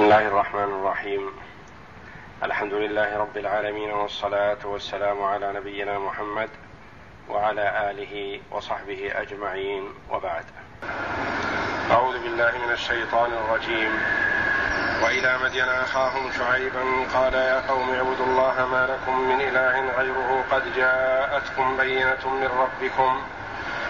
بسم الله الرحمن الرحيم. الحمد لله رب العالمين والصلاة والسلام على نبينا محمد وعلى آله وصحبه أجمعين وبعد. أعوذ بالله من الشيطان الرجيم. وإلى مدين أخاهم شعيبا قال يا قوم اعبدوا الله ما لكم من إله غيره قد جاءتكم بينة من ربكم.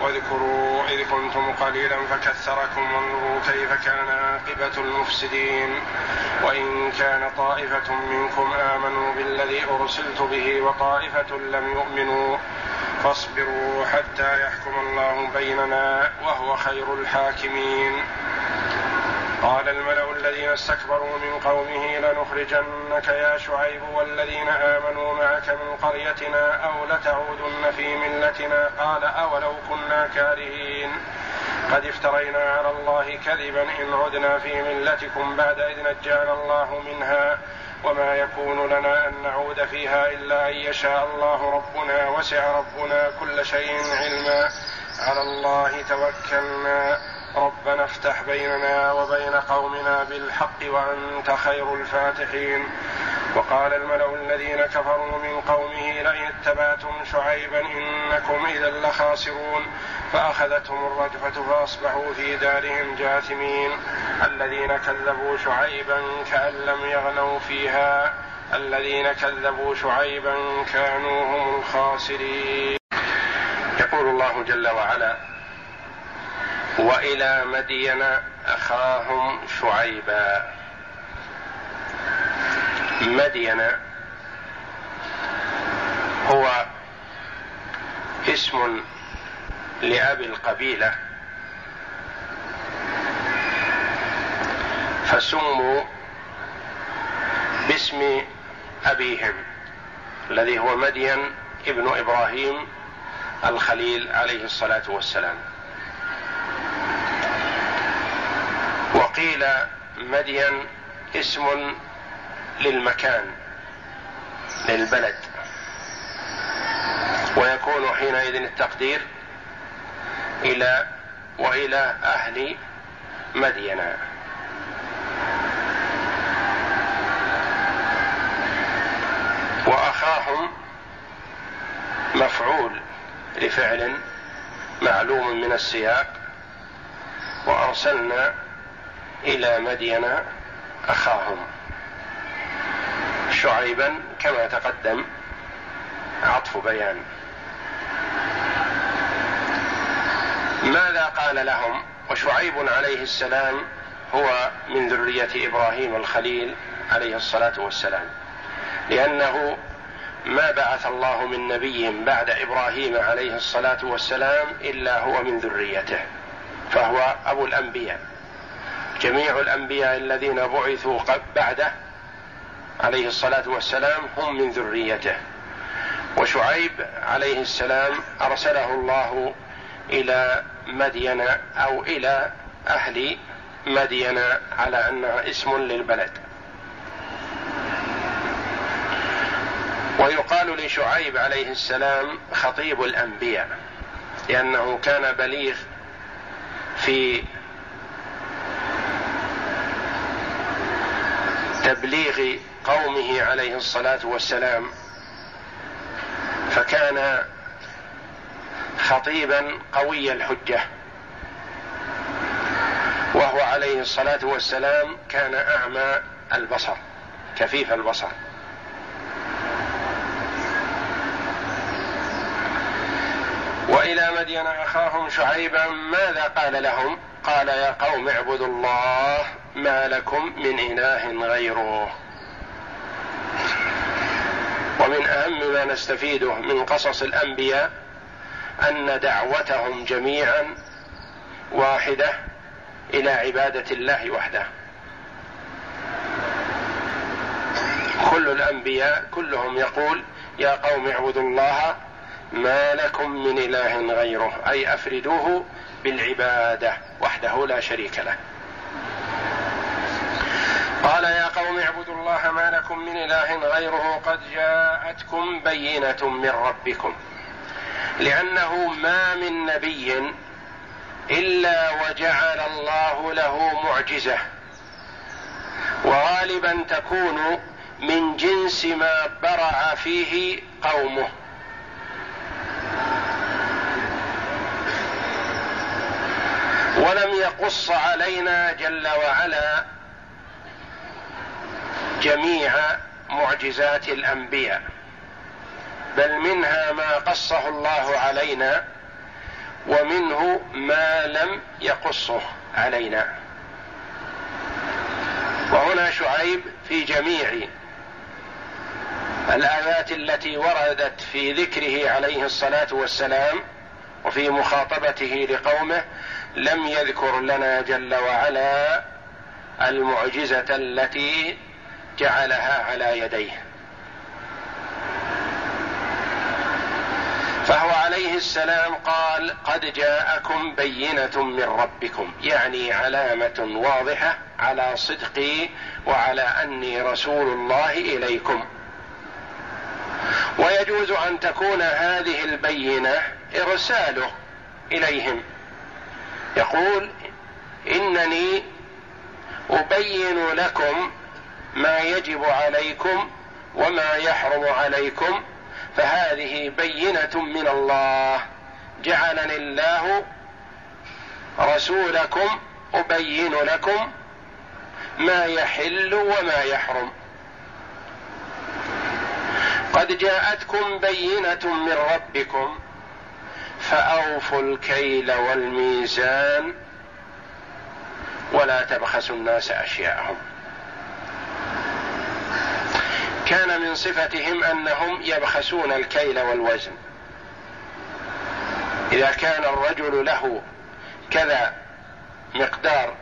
واذكروا إذ كنتم قليلا فكثركم وانظروا كيف كان عاقبة المفسدين. وإن كان طائفة منكم آمنوا بالذي أرسلت به وطائفة لم يؤمنوا فاصبروا حتى يحكم الله بيننا وهو خير الحاكمين. قال الملأ الذين استكبروا من قومه لنخرجنك يا شعيب والذين آمنوا معك من قريتنا أو لتعودن في ملتنا قال أولو كنا كارهين قد افترينا على الله كذبا إن عدنا في ملتكم بعد إذ نجانا الله منها وما يكون لنا أن نعود فيها إلا أن يشاء الله ربنا وسع ربنا كل شيء علما على الله توكلنا ربنا افتح بيننا وبين قومنا بالحق وأنت خير الفاتحين. وقال الملأ الذين كفروا من قومه لئن اتبعتم شعيبا إنكم إذا لخاسرون. فأخذتهم الرجفة فأصبحوا في دارهم جاثمين. الذين كذبوا شعيبا كأن لم يغنوا فيها. الذين كذبوا شعيبا كانوا هم الخاسرين. يقول الله جل وعلا وإلى مدين أخاهم شعيبا. مدين هو اسم لأبي القبيلة. فسموا باسم أبيهم الذي هو مدين ابن إبراهيم الخليل عليه الصلاة والسلام. وقيل مدين اسم للمكان للبلد. ويكون حينئذ التقدير إلى وإلى أهل مدينة. وأخاهم مفعول لفعل معلوم من السياق. وأرسلنا إلى مدين أخاهم. شعيبا كما تقدم عطف بيان. ماذا قال لهم؟ وشعيب عليه السلام هو من ذرية إبراهيم الخليل عليه الصلاة والسلام. لأنه ما بعث الله من نبي بعد إبراهيم عليه الصلاة والسلام إلا هو من ذريته فهو أبو الأنبياء. جميع الأنبياء الذين بعثوا بعده عليه الصلاة والسلام هم من ذريته. وشعيب عليه السلام أرسله الله إلى مدين أو إلى أهل مدين على انها اسم للبلد. ويقال لشعيب عليه السلام خطيب الأنبياء لأنه كان بليغ في تبليغ قومه عليه الصلاة والسلام فكان خطيبا قوي الحجة. وهو عليه الصلاة والسلام كان أعمى البصر كفيف البصر. وإلى مدين أخاهم شعيبا ماذا قال لهم؟ قال يا قوم اعبدوا الله ما لكم من إله غيره. ومن أهم ما نستفيده من قصص الأنبياء أن دعوتهم جميعا واحدة إلى عبادة الله وحده. كل الأنبياء كلهم يقول يا قوم اعبدوا الله ما لكم من إله غيره. أي أفردوه بالعبادة وحده لا شريك له. قال يا قوم اعبدوا الله ما لكم من إله غيره قد جاءتكم بينة من ربكم لأنه ما من نبي إلا وجعل الله له معجزة وغالبا تكون من جنس ما برع فيه قومه ولم يقص علينا جل وعلا جميع معجزات الأنبياء بل منها ما قصه الله علينا ومنه ما لم يقصه علينا. وهنا شعيب في جميع الآيات التي وردت في ذكره عليه الصلاة والسلام وفي مخاطبته لقومه لم يذكر لنا جل وعلا المعجزة التي جعلها على يديه. فهو عليه السلام قال قد جاءكم بينة من ربكم. يعني علامة واضحة على صدقي وعلى أني رسول الله إليكم. ويجوز أن تكون هذه البينة ارساله إليهم. يقول إنني أبين لكم ما يجب عليكم وما يحرم عليكم فهذه بينة من الله. جعلني الله رسولكم أبين لكم ما يحل وما يحرم. قد جاءتكم بينة من ربكم فأوفوا الكيل والميزان ولا تبخسوا الناس أشياءهم. كان من صفتهم أنهم يبخسون الكيل والوزن. إذا كان الرجل له كذا مقدار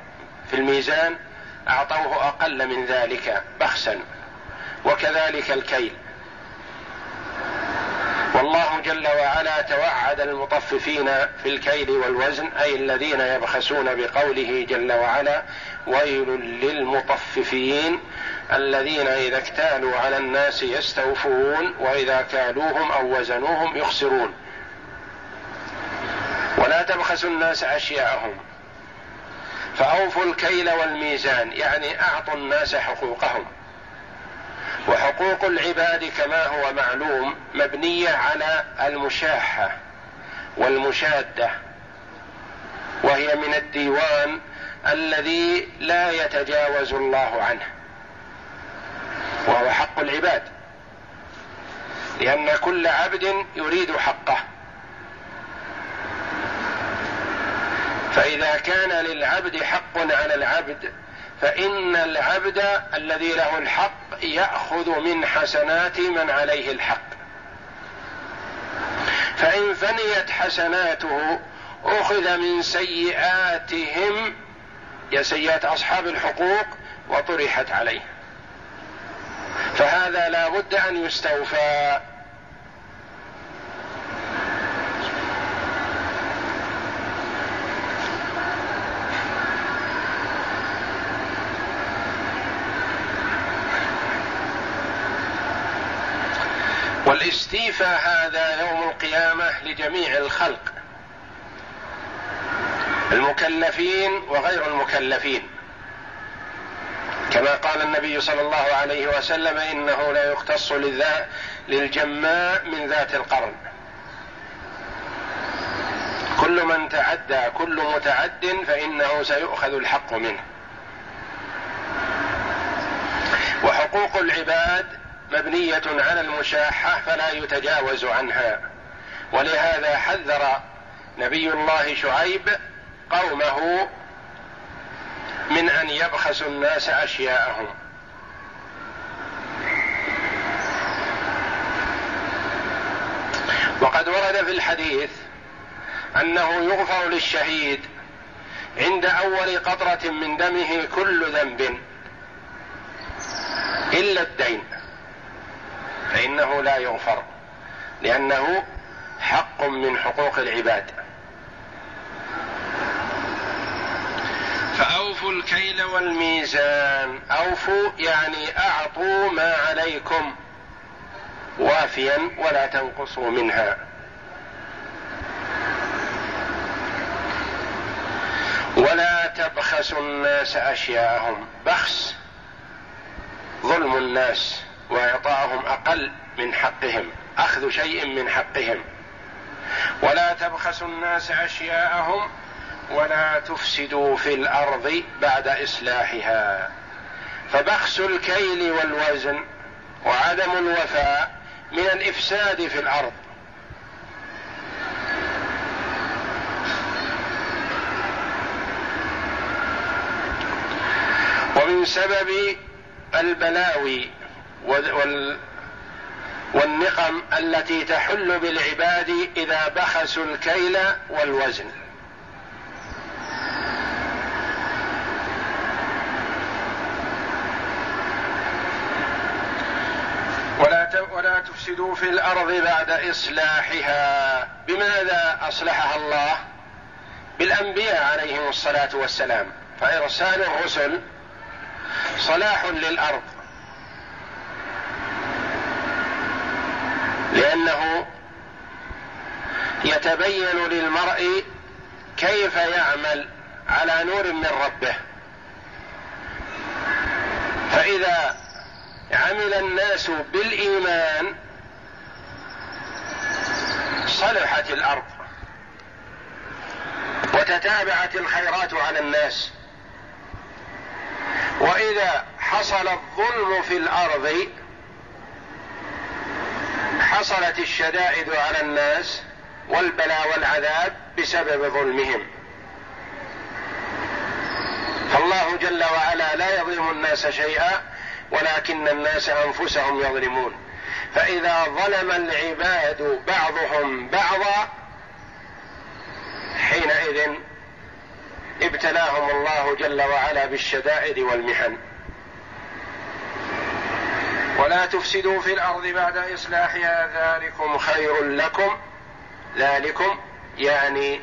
في الميزان أعطوه أقل من ذلك بخسا وكذلك الكيل. والله جل وعلا توعد المطففين في الكيل والوزن أي الذين يبخسون بقوله جل وعلا ويل للمطففين الذين إذا اكتالوا على الناس يستوفون وإذا كالوهم أو وزنوهم يخسرون. ولا تبخسوا الناس أشياءهم فأوفوا الكيل والميزان يعني أعطوا الناس حقوقهم. وحقوق العباد كما هو معلوم مبنية على المشاحة والمشادة وهي من الديوان الذي لا يتجاوز الله عنه وهو حق العباد لأن كل عبد يريد حقه. فإذا كان للعبد حق على العبد فإن العبد الذي له الحق يأخذ من حسنات من عليه الحق. فإن فنيت حسناته أخذ من سيئاتهم يا سيئات أصحاب الحقوق وطرحت عليه. فهذا لا بد أن يستوفى. والاستيفاء هذا يوم القيامة لجميع الخلق. المكلفين وغير المكلفين. كما قال النبي صلى الله عليه وسلم إنه لا يختص للجماء من ذات القرن. كل من تعدى كل متعد فإنه سيؤخذ الحق منه. وحقوق العباد مبنية على المشاحة فلا يتجاوز عنها. ولهذا حذر نبي الله شعيب قومه من أن يبخسوا الناس أشياءهم. وقد ورد في الحديث أنه يغفر للشهيد عند أول قطرة من دمه كل ذنب إلا الدين. فإنه لا يغفر لأنه حق من حقوق العباد. الكيل والميزان. أوفوا يعني أعطوا ما عليكم وافيا ولا تنقصوا منها. ولا تبخسوا الناس أشياءهم. بخس ظلم الناس. وإعطاهم أقل من حقهم أخذ شيء من حقهم. ولا تبخسوا الناس أشياءهم ولا تفسدوا في الأرض بعد إصلاحها. فبخس الكيل والوزن وعدم الوفاء من الإفساد في الأرض. ومن سبب البلاوي والنقم التي تحل بالعباد إذا بخسوا الكيل والوزن. ولا ولا تفسدوا في الأرض بعد إصلاحها. بماذا أصلحها الله؟ بالأنبياء عليهم الصلاة والسلام. فإرسال الرسل صلاح للأرض. لأنه يتبين للمرء كيف يعمل على نور من ربه. فإذا عمل الناس بالإيمان صلحت الأرض وتتابعت الخيرات على الناس. وإذا حصل الظلم في الأرض حصلت الشدائد على الناس والبلاء والعذاب بسبب ظلمهم. فالله جل وعلا لا يظلم الناس شيئا ولكن الناس أنفسهم يظلمون. فإذا ظلم العباد بعضهم بعضا حينئذ ابتلاهم الله جل وعلا بالشدائد والمحن. ولا تفسدوا في الأرض بعد إصلاحها ذلكم خير لكم. ذلكم يعني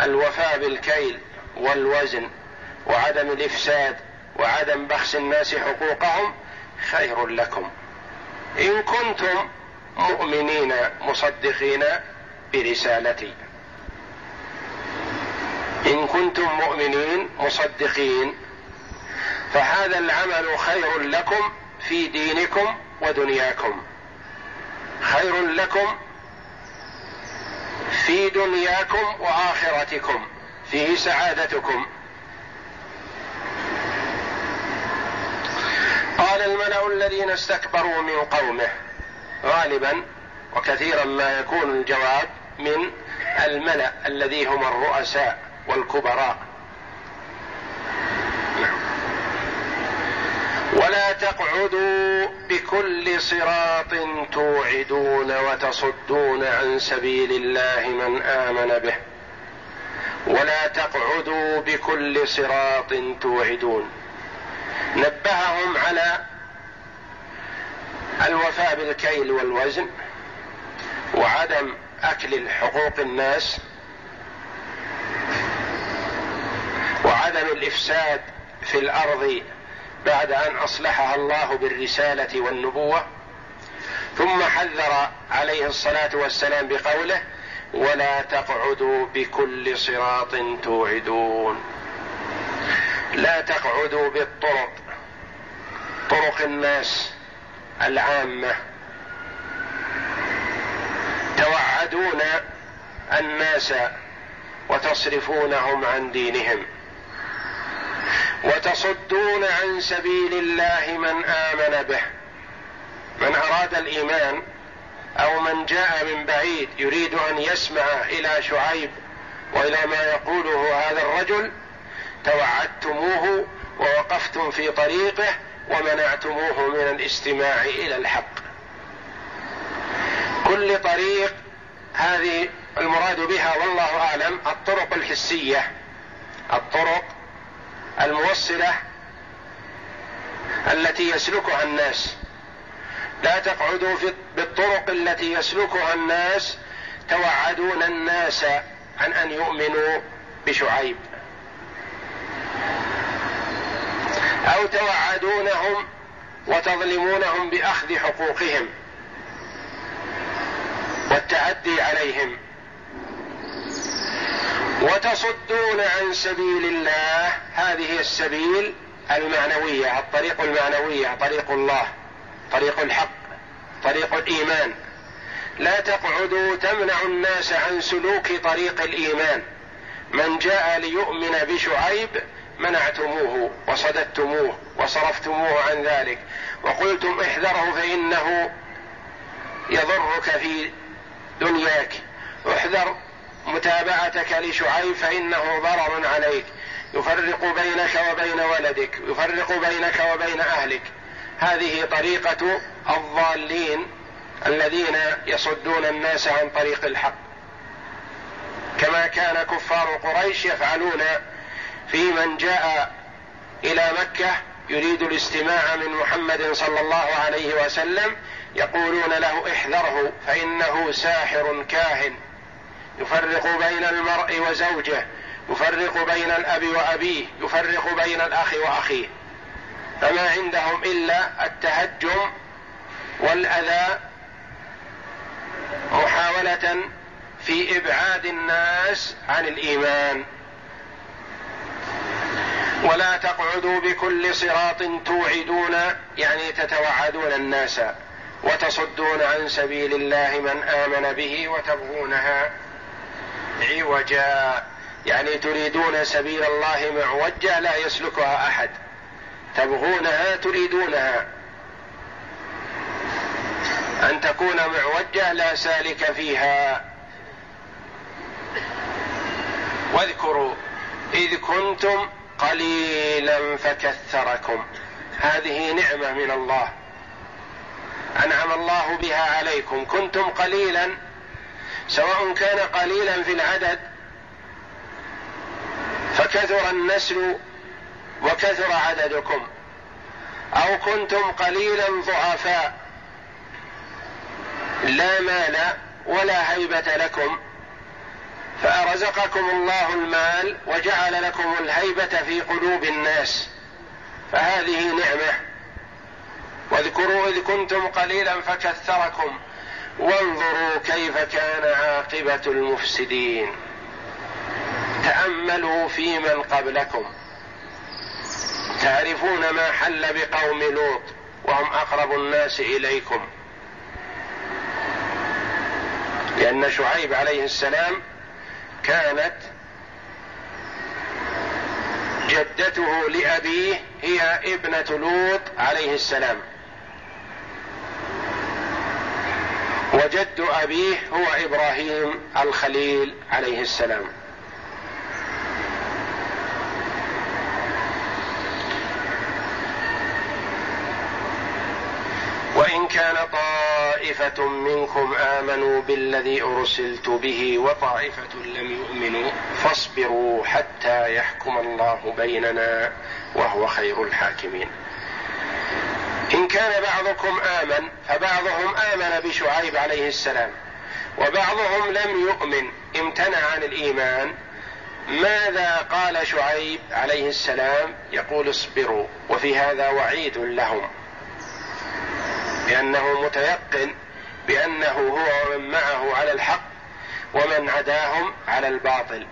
الوفاء بالكيل والوزن وعدم الإفساد وعدم بخس الناس حقوقهم خير لكم. إن كنتم مؤمنين مصدقين برسالتي. إن كنتم مؤمنين مصدقين فهذا العمل خير لكم في دينكم ودنياكم. خير لكم في دنياكم وآخرتكم. فيه سعادتكم. قال الملأ الذين استكبروا من قومه. غالبا وكثيرا ما يكون الجواب من الملأ الذي هم الرؤساء والكبراء. تقعدوا بكل صراط توعدون وتصدون عن سبيل الله من آمن به. ولا تقعدوا بكل صراط توعدون. نبههم على الوفاء بالكيل والوزن وعدم أكل حقوق الناس وعدم الإفساد في الأرض بعد أن أصلحها الله بالرسالة والنبوة ثم حذر عليه الصلاة والسلام بقوله ولا تقعدوا بكل صراط توعدون. لا تقعدوا بالطرق طرق الناس العامة. توعدون الناس وتصرفونهم عن دينهم. وتصدون عن سبيل الله من آمن به. من أراد الإيمان أو من جاء من بعيد يريد أن يسمع إلى شعيب وإلى ما يقوله هذا الرجل توعدتموه ووقفتم في طريقه ومنعتموه من الاستماع إلى الحق. كل طريق هذه المراد بها والله أعلم الطرق الحسية. الطرق الموصلة التي يسلكها الناس. لا تقعدوا في بالطرق التي يسلكها الناس توعدون الناس عن أن يؤمنوا بشعيب. أو توعدونهم وتظلمونهم بأخذ حقوقهم والتعدي عليهم. وتصدون عن سبيل الله. هذه السبيل المعنوية الطريق المعنوية طريق الله طريق الحق طريق الإيمان. لا تقعدوا تمنع الناس عن سلوك طريق الإيمان. من جاء ليؤمن بشعيب منعتموه وصددتموه وصرفتموه عن ذلك. وقلتم احذره فإنه يضرك في دنياك. احذر متابعتك لشعيب فإنه ضرر عليك. يفرق بينك وبين ولدك يفرق بينك وبين أهلك. هذه طريقة الضالين الذين يصدون الناس عن طريق الحق. كما كان كفار قريش يفعلون في من جاء إلى مكة يريد الاستماع من محمد صلى الله عليه وسلم يقولون له احذره فإنه ساحر كاهن. يفرق بين المرء وزوجه يفرق بين الأب وأبيه يفرق بين الأخ وأخيه. فما عندهم إلا التهجم والأذى محاولة في إبعاد الناس عن الإيمان. ولا تقعدوا بكل صراط توعدون يعني تتوعدون الناس وتصدون عن سبيل الله من آمن به وتبغونها. عوجا. يعني تريدون سبيل الله معوجه لا يسلكها أحد. تبغونها تريدونها. أن تكون معوجة لا سالك فيها. واذكروا إذ كنتم قليلا فكثركم. هذه نعمة من الله. أنعم الله بها عليكم. كنتم قليلا سواء كان قليلا في العدد فكثر النسل وكثر عددكم. أو كنتم قليلا ضعفاء لا مال ولا هيبة لكم. فأرزقكم الله المال وجعل لكم الهيبة في قلوب الناس. فهذه نعمة. واذكروا إذ كنتم قليلا فكثركم. وانظروا كيف كان عاقبة المفسدين. تأملوا في من قبلكم. تعرفون ما حل بقوم لوط وهم أقرب الناس إليكم. لأن شعيب عليه السلام كانت جدته لأبيه هي ابنة لوط عليه السلام. وجد أبيه هو إبراهيم الخليل عليه السلام. وإن كان طائفة منكم آمنوا بالذي أرسلت به وطائفة لم يؤمنوا فاصبروا حتى يحكم الله بيننا وهو خير الحاكمين. إن كان بعضكم آمن فبعضهم آمن بشعيب عليه السلام وبعضهم لم يؤمن امتنع عن الإيمان ماذا قال شعيب عليه السلام؟ يقول اصبروا وفي هذا وعيد لهم. لأنه متيقن بأنه هو ومن معه على الحق ومن عداهم على الباطل.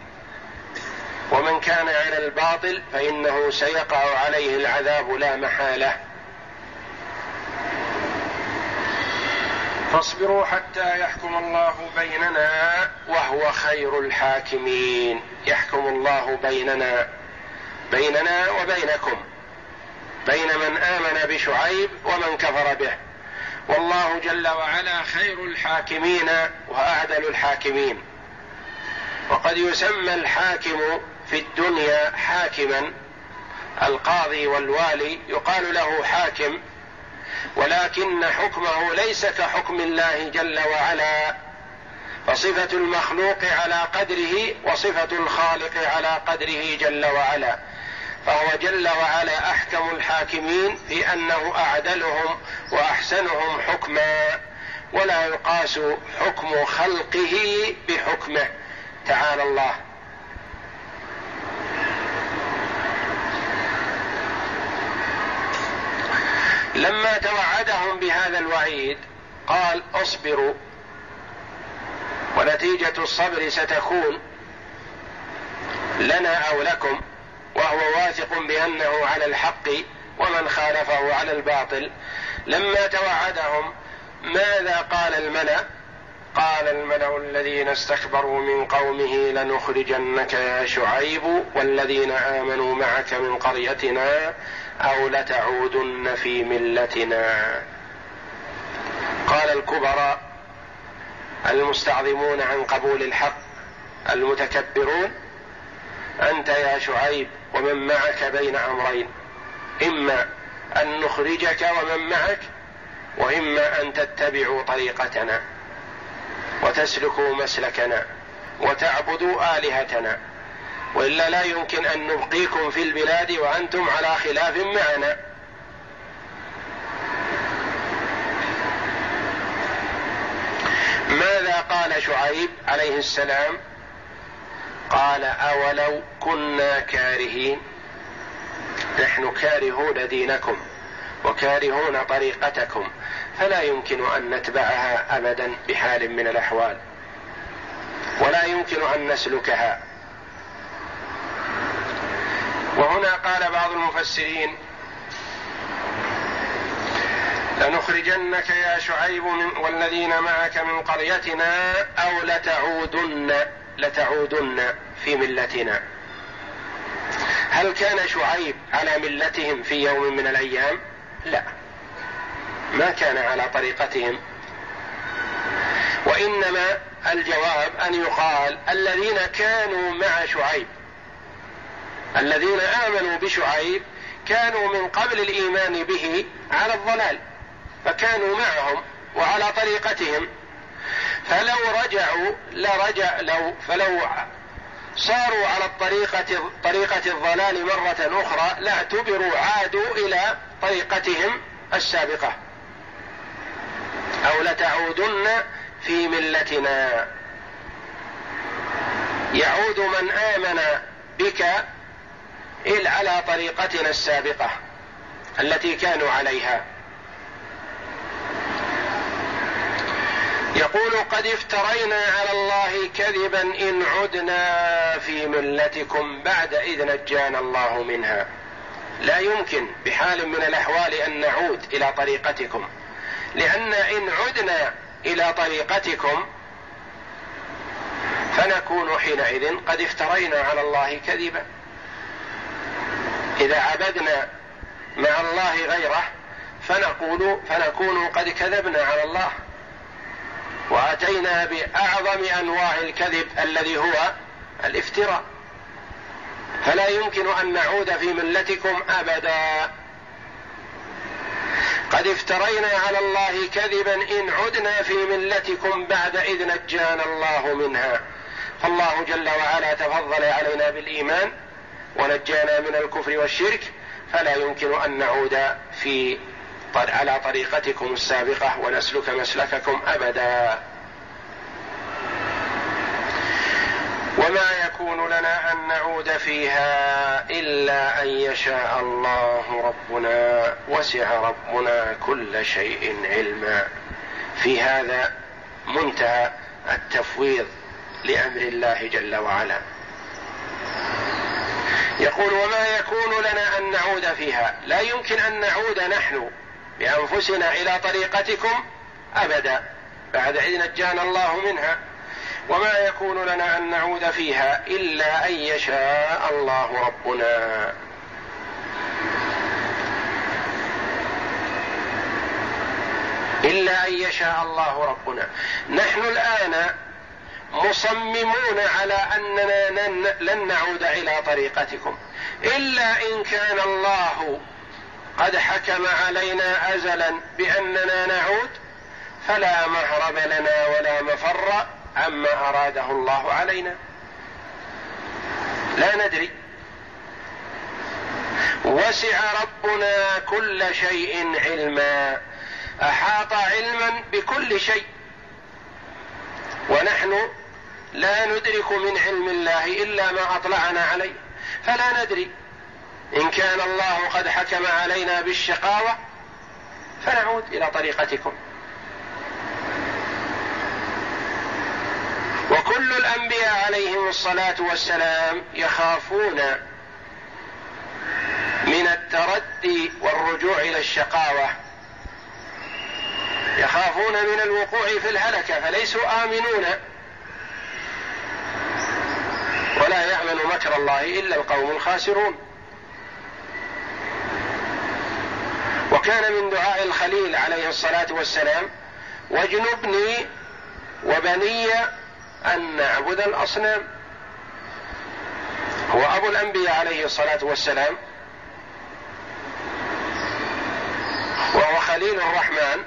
ومن كان على الباطل فإنه سيقع عليه العذاب لا محالة. فاصبروا حتى يحكم الله بيننا وهو خير الحاكمين. يحكم الله بيننا بيننا وبينكم. بين من آمن بشعيب ومن كفر به. والله جل وعلا خير الحاكمين وأعدل الحاكمين. وقد يسمى الحاكم في الدنيا حاكما. القاضي والوالي يقال له حاكم ولكن حكمه ليس كحكم الله جل وعلا فصفة المخلوق على قدره وصفة الخالق على قدره جل وعلا. فهو جل وعلا أحكم الحاكمين في أنه أعدلهم وأحسنهم حكما ولا يقاس حكم خلقه بحكمه. تعالى الله. لما توعدهم بهذا الوعيد قال اصبروا ونتيجة الصبر ستكون لنا أو لكم وهو واثق بأنه على الحق ومن خالفه على الباطل. لما توعدهم ماذا قال الملأ؟ قال الملأ الذين استكبروا من قومه لنخرجنك يا شعيب والذين آمنوا معك من قريتنا أو لتعودن في ملتنا. قال الكبراء المستعظمون عن قبول الحق المتكبرون أنت يا شعيب ومن معك بين أمرين إما أن نخرجك ومن معك وإما أن تتبعوا طريقتنا. وتسلكوا مسلكنا وتعبدوا آلهتنا. وإلا لا يمكن أن نبقيكم في البلاد وأنتم على خلاف معنا. ماذا قال شعيب عليه السلام؟ قال أولو كنا كارهين. نحن كارهون دينكم وكارهون طريقتكم. فلا يمكن أن نتبعها ابدا بحال من الأحوال ولا يمكن أن نسلكها. وهنا قال بعض المفسرين لنخرجنك يا شعيب من والذين معك من قريتنا أو لتعودن لتعودن في ملتنا. هل كان شعيب على ملتهم في يوم من الأيام؟ لا. ما كان على طريقتهم. وإنما الجواب أن يقال الذين كانوا مع شعيب الذين آمنوا بشعيب كانوا من قبل الإيمان به على الضلال فكانوا معهم وعلى طريقتهم. فلو رجعوا لرجع لو فلو صاروا على الطريقة طريقة الضلال مرة أخرى لاعتبروا عادوا إلى طريقتهم السابقة. أو لتعودن في ملتنا. يعود من آمن بك إلى على طريقتنا السابقة التي كانوا عليها. يقول قد افترينا على الله كذبا إن عدنا في ملتكم بعد إذ نجانا الله منها. لا يمكن بحال من الأحوال أن نعود إلى طريقتكم. لأن إن عدنا إلى طريقتكم فنكون حينئذ قد افترينا على الله كذبا. إذا عبدنا مع الله غيره فنقول فنكون قد كذبنا على الله. وأتينا بأعظم أنواع الكذب الذي هو الافتراء. فلا يمكن أن نعود في ملتكم أبدا. قد افترينا على الله كذبا إن عدنا في ملتكم بعد إذ نجانا الله منها. فالله جل وعلا تفضل علينا بالإيمان ونجانا من الكفر والشرك فلا يمكن أن نعود في على طريقتكم السابقة ونسلك مسلككم أبدا وما يكون نعود فيها إلا أن يشاء الله ربنا وسع ربنا كل شيء علما. في هذا منتهى التفويض لأمر الله جل وعلا. يقول وما يكون لنا أن نعود فيها. لا يمكن أن نعود نحن بأنفسنا إلى طريقتكم أبدا. بعد إذ نجانا الله منها. وما يكون لنا أن نعود فيها إلا أن يشاء الله ربنا. إلا أن يشاء الله ربنا. نحن الآن مصممون على أننا لن نعود إلى طريقتكم. إلا إن كان الله قد حكم علينا ازلا بأننا نعود فلا مهرب لنا ولا مفر. عما أراده الله علينا. لا ندري. وسع ربنا كل شيء علما. أحاط علما بكل شيء. ونحن لا ندرك من علم الله إلا ما أطلعنا عليه. فلا ندري. إن كان الله قد حكم علينا بالشقاوة فنعود إلى طريقتكم. وكل الأنبياء عليهم الصلاة والسلام يخافون من التردي والرجوع إلى الشقاوة. يخافون من الوقوع في الهلكة فليسوا آمنون. ولا يامن مكر الله إلا القوم الخاسرون. وكان من دعاء الخليل عليه الصلاة والسلام واجنبني وبني أن نعبد الأصنام. هو أبو الأنبياء عليه الصلاة والسلام. وهو خليل الرحمن.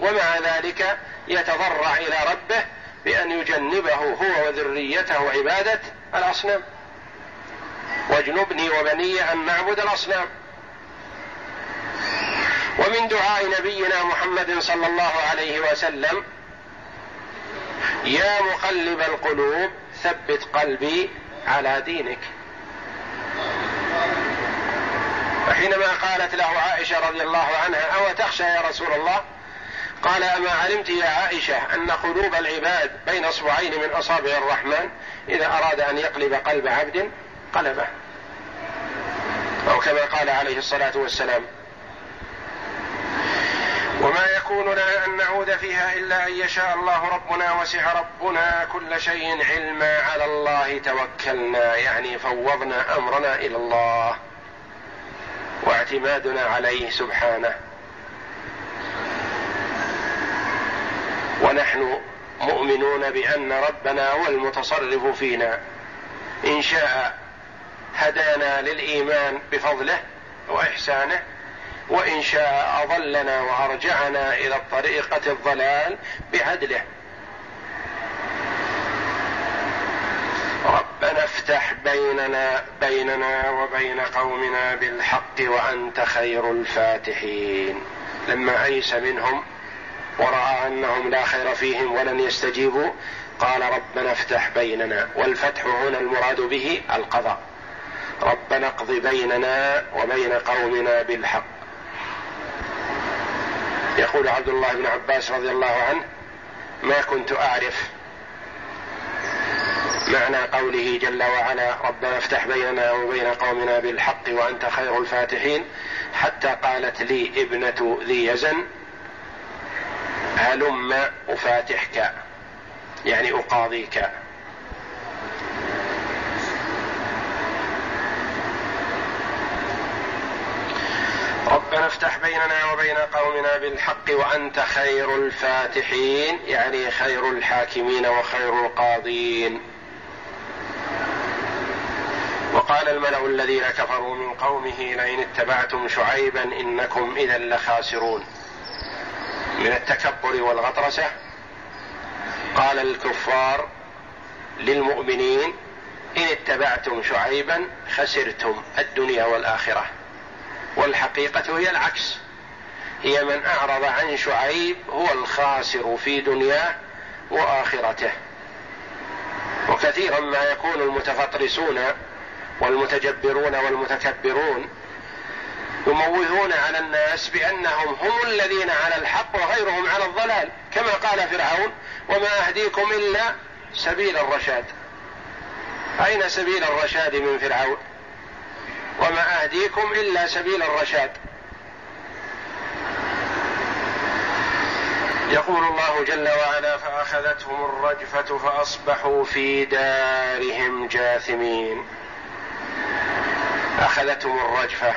ومع ذلك يتضرع إلى ربه بأن يجنبه هو وذريته عبادة الأصنام. واجنبني وبني أن نعبد الأصنام. ومن دعاء نبينا محمد صلى الله عليه وسلم يا مقلب القلوب ثبت قلبي على دينك. وحينما قالت له عائشة رضي الله عنها أو تخشى يا رسول الله؟ قال أما علمت يا عائشة أن قلوب العباد بين أصبعين من أصابع الرحمن إذا أراد أن يقلب قلب عبد قلبه. أو كما قال عليه الصلاة والسلام وما يكون لنا أن نعود فيها إلا أن يشاء الله ربنا وسع ربنا كل شيء علما. على الله توكلنا يعني فوضنا أمرنا إلى الله واعتمادنا عليه سبحانه. ونحن مؤمنون بأن ربنا هو المتصرف فينا. إن شاء هدانا للإيمان بفضله وإحسانه. وإن شاء أضلنا وأرجعنا إلى الطريقة الضلال بعدله. ربنا افتح بيننا بيننا وبين قومنا بالحق وأنت خير الفاتحين. لما ايس منهم ورأى أنهم لا خير فيهم ولن يستجيبوا قال ربنا افتح بيننا. والفتح هنا المراد به القضاء. ربنا اقض بيننا وبين قومنا بالحق. يقول عبد الله بن عباس رضي الله عنه ما كنت أعرف معنى قوله جل وعلا ربنا افتح بيننا وبين قومنا بالحق وأنت خير الفاتحين حتى قالت لي ابنة ذي يزن هلم أفاتحك؟ يعني أقاضيك. ربنا افتح بيننا وبين قومنا بالحق وأنت خير الفاتحين يعني خير الحاكمين وخير القاضين. وقال الملأ الذين كفروا من قومه لئن اتبعتم شعيبا إنكم إذا لخاسرون. من التكبر والغطرسة قال الكفار للمؤمنين إن اتبعتم شعيبا خسرتم الدنيا والآخرة. والحقيقة هي العكس. هي من أعرض عن شعيب هو الخاسر في دنياه وآخرته. وكثيرا ما يكون المتفطرسون والمتجبرون والمتكبرون يموهون على الناس بأنهم هم الذين على الحق وغيرهم على الضلال كما قال فرعون وما أهديكم إلا سبيل الرشاد. أين سبيل الرشاد من فرعون؟ وما أهديكم إلا سبيل الرشاد. يقول الله جل وعلا فأخذتهم الرجفة فأصبحوا في دارهم جاثمين. أخذتهم الرجفة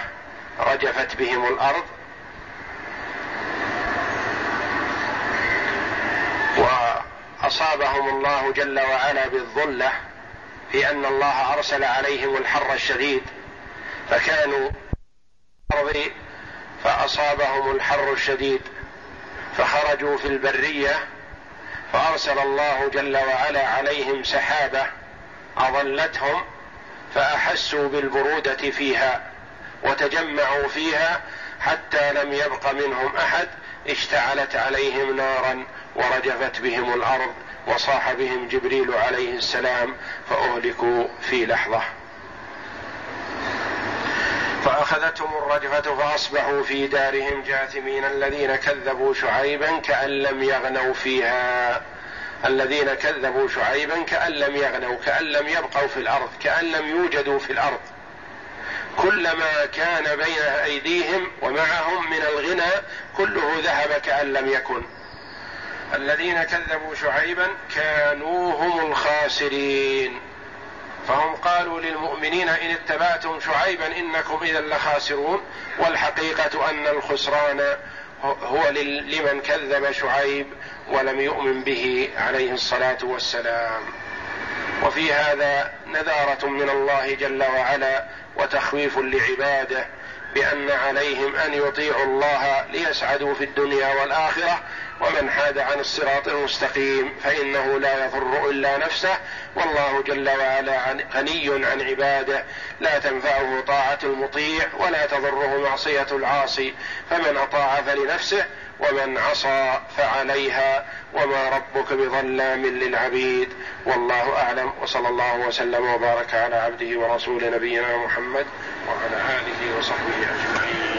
رجفت بهم الأرض. وأصابهم الله جل وعلا بالظلة في أن الله أرسل عليهم الحر الشديد. فكانوا الأرض فأصابهم الحر الشديد فخرجوا في البرية فأرسل الله جل وعلا عليهم سحابة اظلتهم فأحسوا بالبرودة فيها وتجمعوا فيها حتى لم يبق منهم أحد اشتعلت عليهم نارا ورجفت بهم الأرض وصاح بهم جبريل عليه السلام فأهلكوا في لحظة. فأخذتهم الرجفه فأصبحوا في دارهم جاثمين الذين كذبوا شعيبا كأن لم يغنوا فيها. الذين كذبوا شعيبا كأن لم يغنوا كأن لم يبقوا في الأرض كأن لم يوجدوا في الأرض. كلما كان بين أيديهم ومعهم من الغنى كله ذهب كأن لم يكن. الذين كذبوا شعيبا كانوا هم الخاسرين. فهم قالوا للمؤمنين إن اتبعتم شعيبا إنكم اذا لخاسرون والحقيقة أن الخسران هو لمن كذب شعيب ولم يؤمن به عليه الصلاة والسلام. وفي هذا نذارة من الله جل وعلا وتخويف لعباده. بأن عليهم أن يطيعوا الله ليسعدوا في الدنيا والآخرة ومن حاد عن الصراط المستقيم فإنه لا يضر إلا نفسه والله جل وعلا غني عن عباده. لا تنفعه طاعة المطيع ولا تضره معصية العاصي. فمن أطاع فلنفسه ومن عصى فعليها وما ربك بظلام للعبيد والله أعلم وصلى الله وسلم وبارك على عبده ورسول نبينا محمد وعلى آله وصحبه أجمعين.